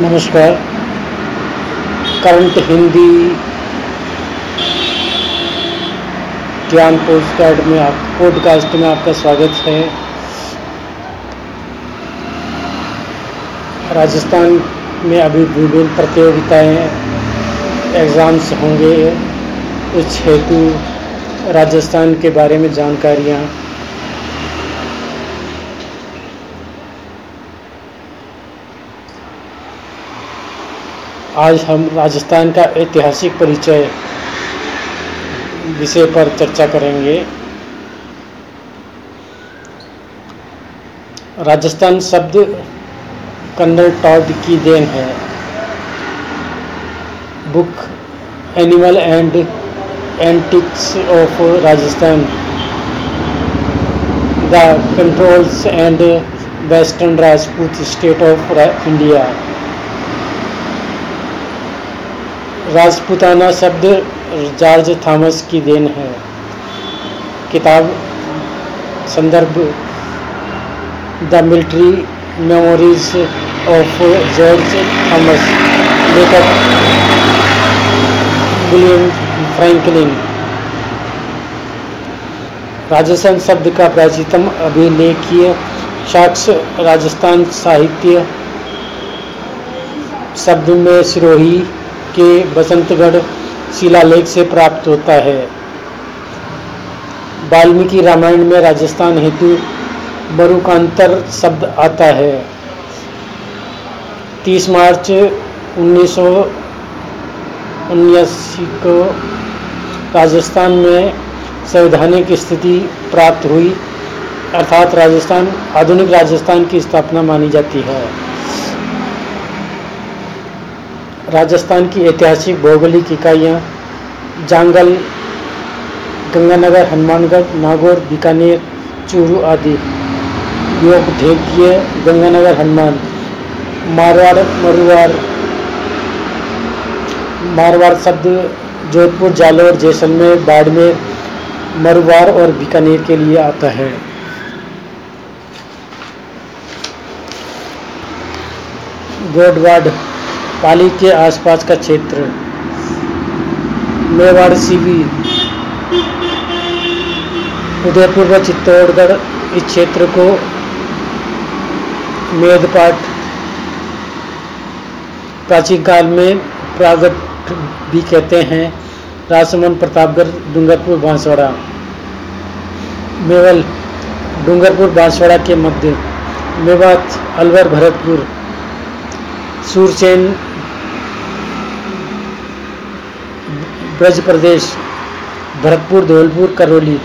नमस्कार। करंट हिंदी ज्ञान पोस्टकार्ड में आप पॉडकास्ट में आपका स्वागत है। राजस्थान में अभी विभिन्न प्रतियोगिताएँ एग्ज़ाम्स होंगे। उस हेतु राजस्थान के बारे में जानकारियाँ आज हम राजस्थान का ऐतिहासिक परिचय विषय पर चर्चा करेंगे। राजस्थान शब्द कन्नड़ टॉड की देन है। Book annals and antiquities of Rajasthan the central and western Rajput state of India Rajputana शब्द जॉर्ज थॉमस की देन है। किताब, संदर्भ, the military memoirs of George Thomas, लेखक विलियम फ्रैंकलिन। राजस्थान शब्द का प्राचीनतम अभिलेखीय साक्ष्य राजस्थान साहित्य शब्द में सिरोही के बसंतगढ़ शिलालेख से प्राप्त होता है। वाल्मीकि रामायण में राजस्थान हेतु मरुकांतर शब्द आता है। 30 मार्च उन्नीस को राजस्थान में संवैधानिक स्थिति प्राप्त हुई, अर्थात राजस्थान, आधुनिक राजस्थान की स्थापना मानी जाती है। राजस्थान की ऐतिहासिक भौगोलिक इकाइयाँ जांगल, गंगानगर, हनुमानगढ़, नागौर, बीकानेर, चूरू आदि। योग ढेकीय गंगानगर हनुमान। मारवाड़, मरुवाड़। मारवाड़ शब्द जोधपुर, जालौर, जैसलमेर, बाड़मेर मरुवार और बीकानेर के लिए आता है। गोडवाड पाली के आसपास का क्षेत्र, मेवाड़ सीवी, उदयपुर व चित्तौड़गढ़, इस क्षेत्र को मेदपाट प्राचीन काल में प्रागट भी कहते हैं। राजसमंद, प्रतापगढ़, डूंगरपुर, बांसवाड़ा। मेवल, डूंगरपुर, बांसवाड़ा के मध्य, मेवात, अलवर, भरतपुर सूरचैन ब्रज प्रदेश, भरतपुर, धौलपुर, करौली,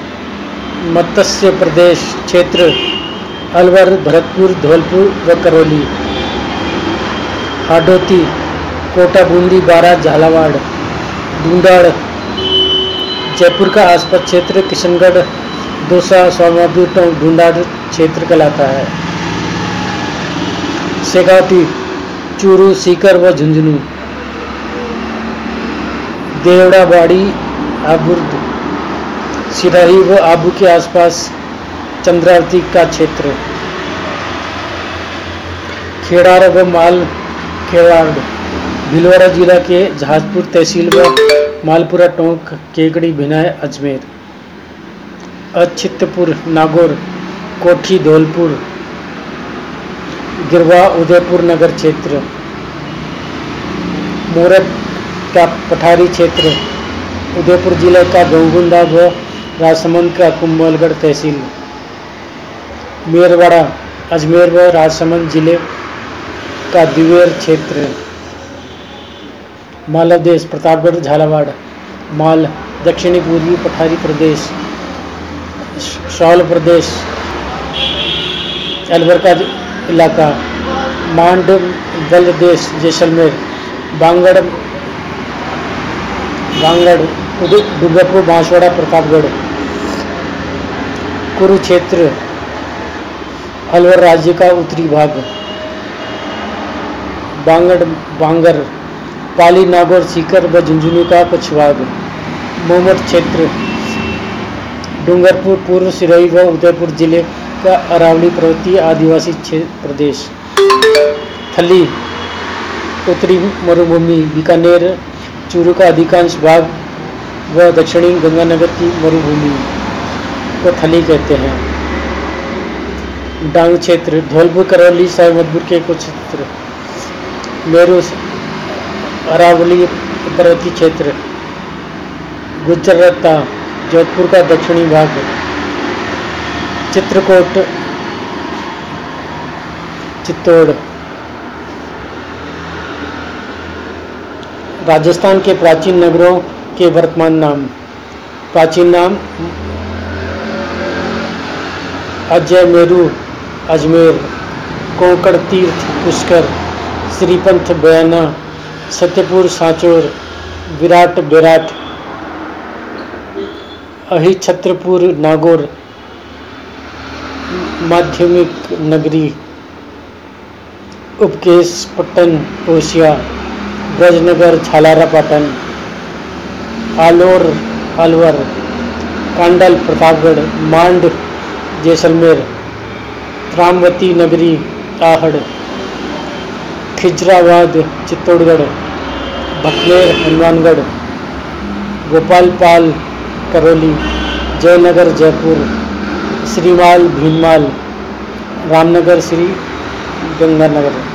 मत्स्य प्रदेश क्षेत्र, अलवर, भरतपुर, धौलपुर व करौली, हाडोती कोटा बूंदी बारा झालावाड़ ढूंढाड़ जयपुर का आसपास क्षेत्र, किशनगढ़, दौसा स्वामी टोंक ढूंढाड़ क्षेत्र कहलाता है। शेगावती चूरू, सीकर व झुंझुनू। देवड़ाबाड़ी आबुर्द। सिराही व आबू के आसपास चंद्रावती का क्षेत्र। खेड़ार व माल खेड़ाड़। भीलवाड़ा जिला के जहाजपुर तहसील व मालपुरा टोंक, केकड़ी, भिनाय, अजमेर। अछितपुर, नागौर, कोठी, धौलपुर। गिरवा उदयपुर नगर क्षेत्र मोरत का पठारी क्षेत्र, उदयपुर ज़िले का गंगुंडा व राजसमंद का कुंभलगढ़ तहसील, मेरवाड़ा, अजमेर व राजसमंद ज़िले का दिवेर क्षेत्र मालदेश प्रतापगढ़, झालावाड़, माल, दक्षिणी पूर्वी पठारी प्रदेश शॉल प्रदेश, अलवर का इलाका, मांड बल देश जैसलमेर, बांगड़ बांगड़ डूंगरपुर बांसवाड़ा, प्रतापगढ़। कुरुक्षेत्र अलवर राज्य का उत्तरी भाग। बांगड़, बांगर, पाली, नागौर, सीकर व झुंझुनू का कुछ भाग। मोमट क्षेत्र, डूंगरपुर, पूर्व सिरोही व उदयपुर ज़िले का अरावली पर्वतीय आदिवासी प्रदेश। थली, उत्तरी मरुभूमि, बीकानेर, चूरू का अधिकांश भाग व दक्षिणी गंगानगर की मरुभूमि को थली कहते हैं। डांग क्षेत्र, धौलपुर, करौली साहेबमदपुर के कुछ क्षेत्र। मेरू अरावली पर्वतीय क्षेत्र। गुजरता, जोधपुर का दक्षिणी भाग। चित्रकूट, चित्तौड़। राजस्थान के प्राचीन नगरों के वर्तमान नाम। प्राचीन नाम अजय मेरू, अजमेर, कोंकण तीर्थ, पुष्कर, श्रीपंथ बयाना, सत्यपुर सांचौर, विराट बेराट अहि छत्रपुर नागौर माध्यमिक नगरी उपकेश पट्टन, ओशिया, ब्रजनगर झालारा पाटन आलोर, अलवर, कांडल, प्रतापगढ़, मांड, जैसलमेर रामवती नगरी आहड़ खिजराबाद, चित्तौड़गढ़, भटनेर, हनुमानगढ़, गोपालपाल, करौली, जयनगर, जयपुर श्रीमाल भीमवाल रामनगर श्री गंगानगर।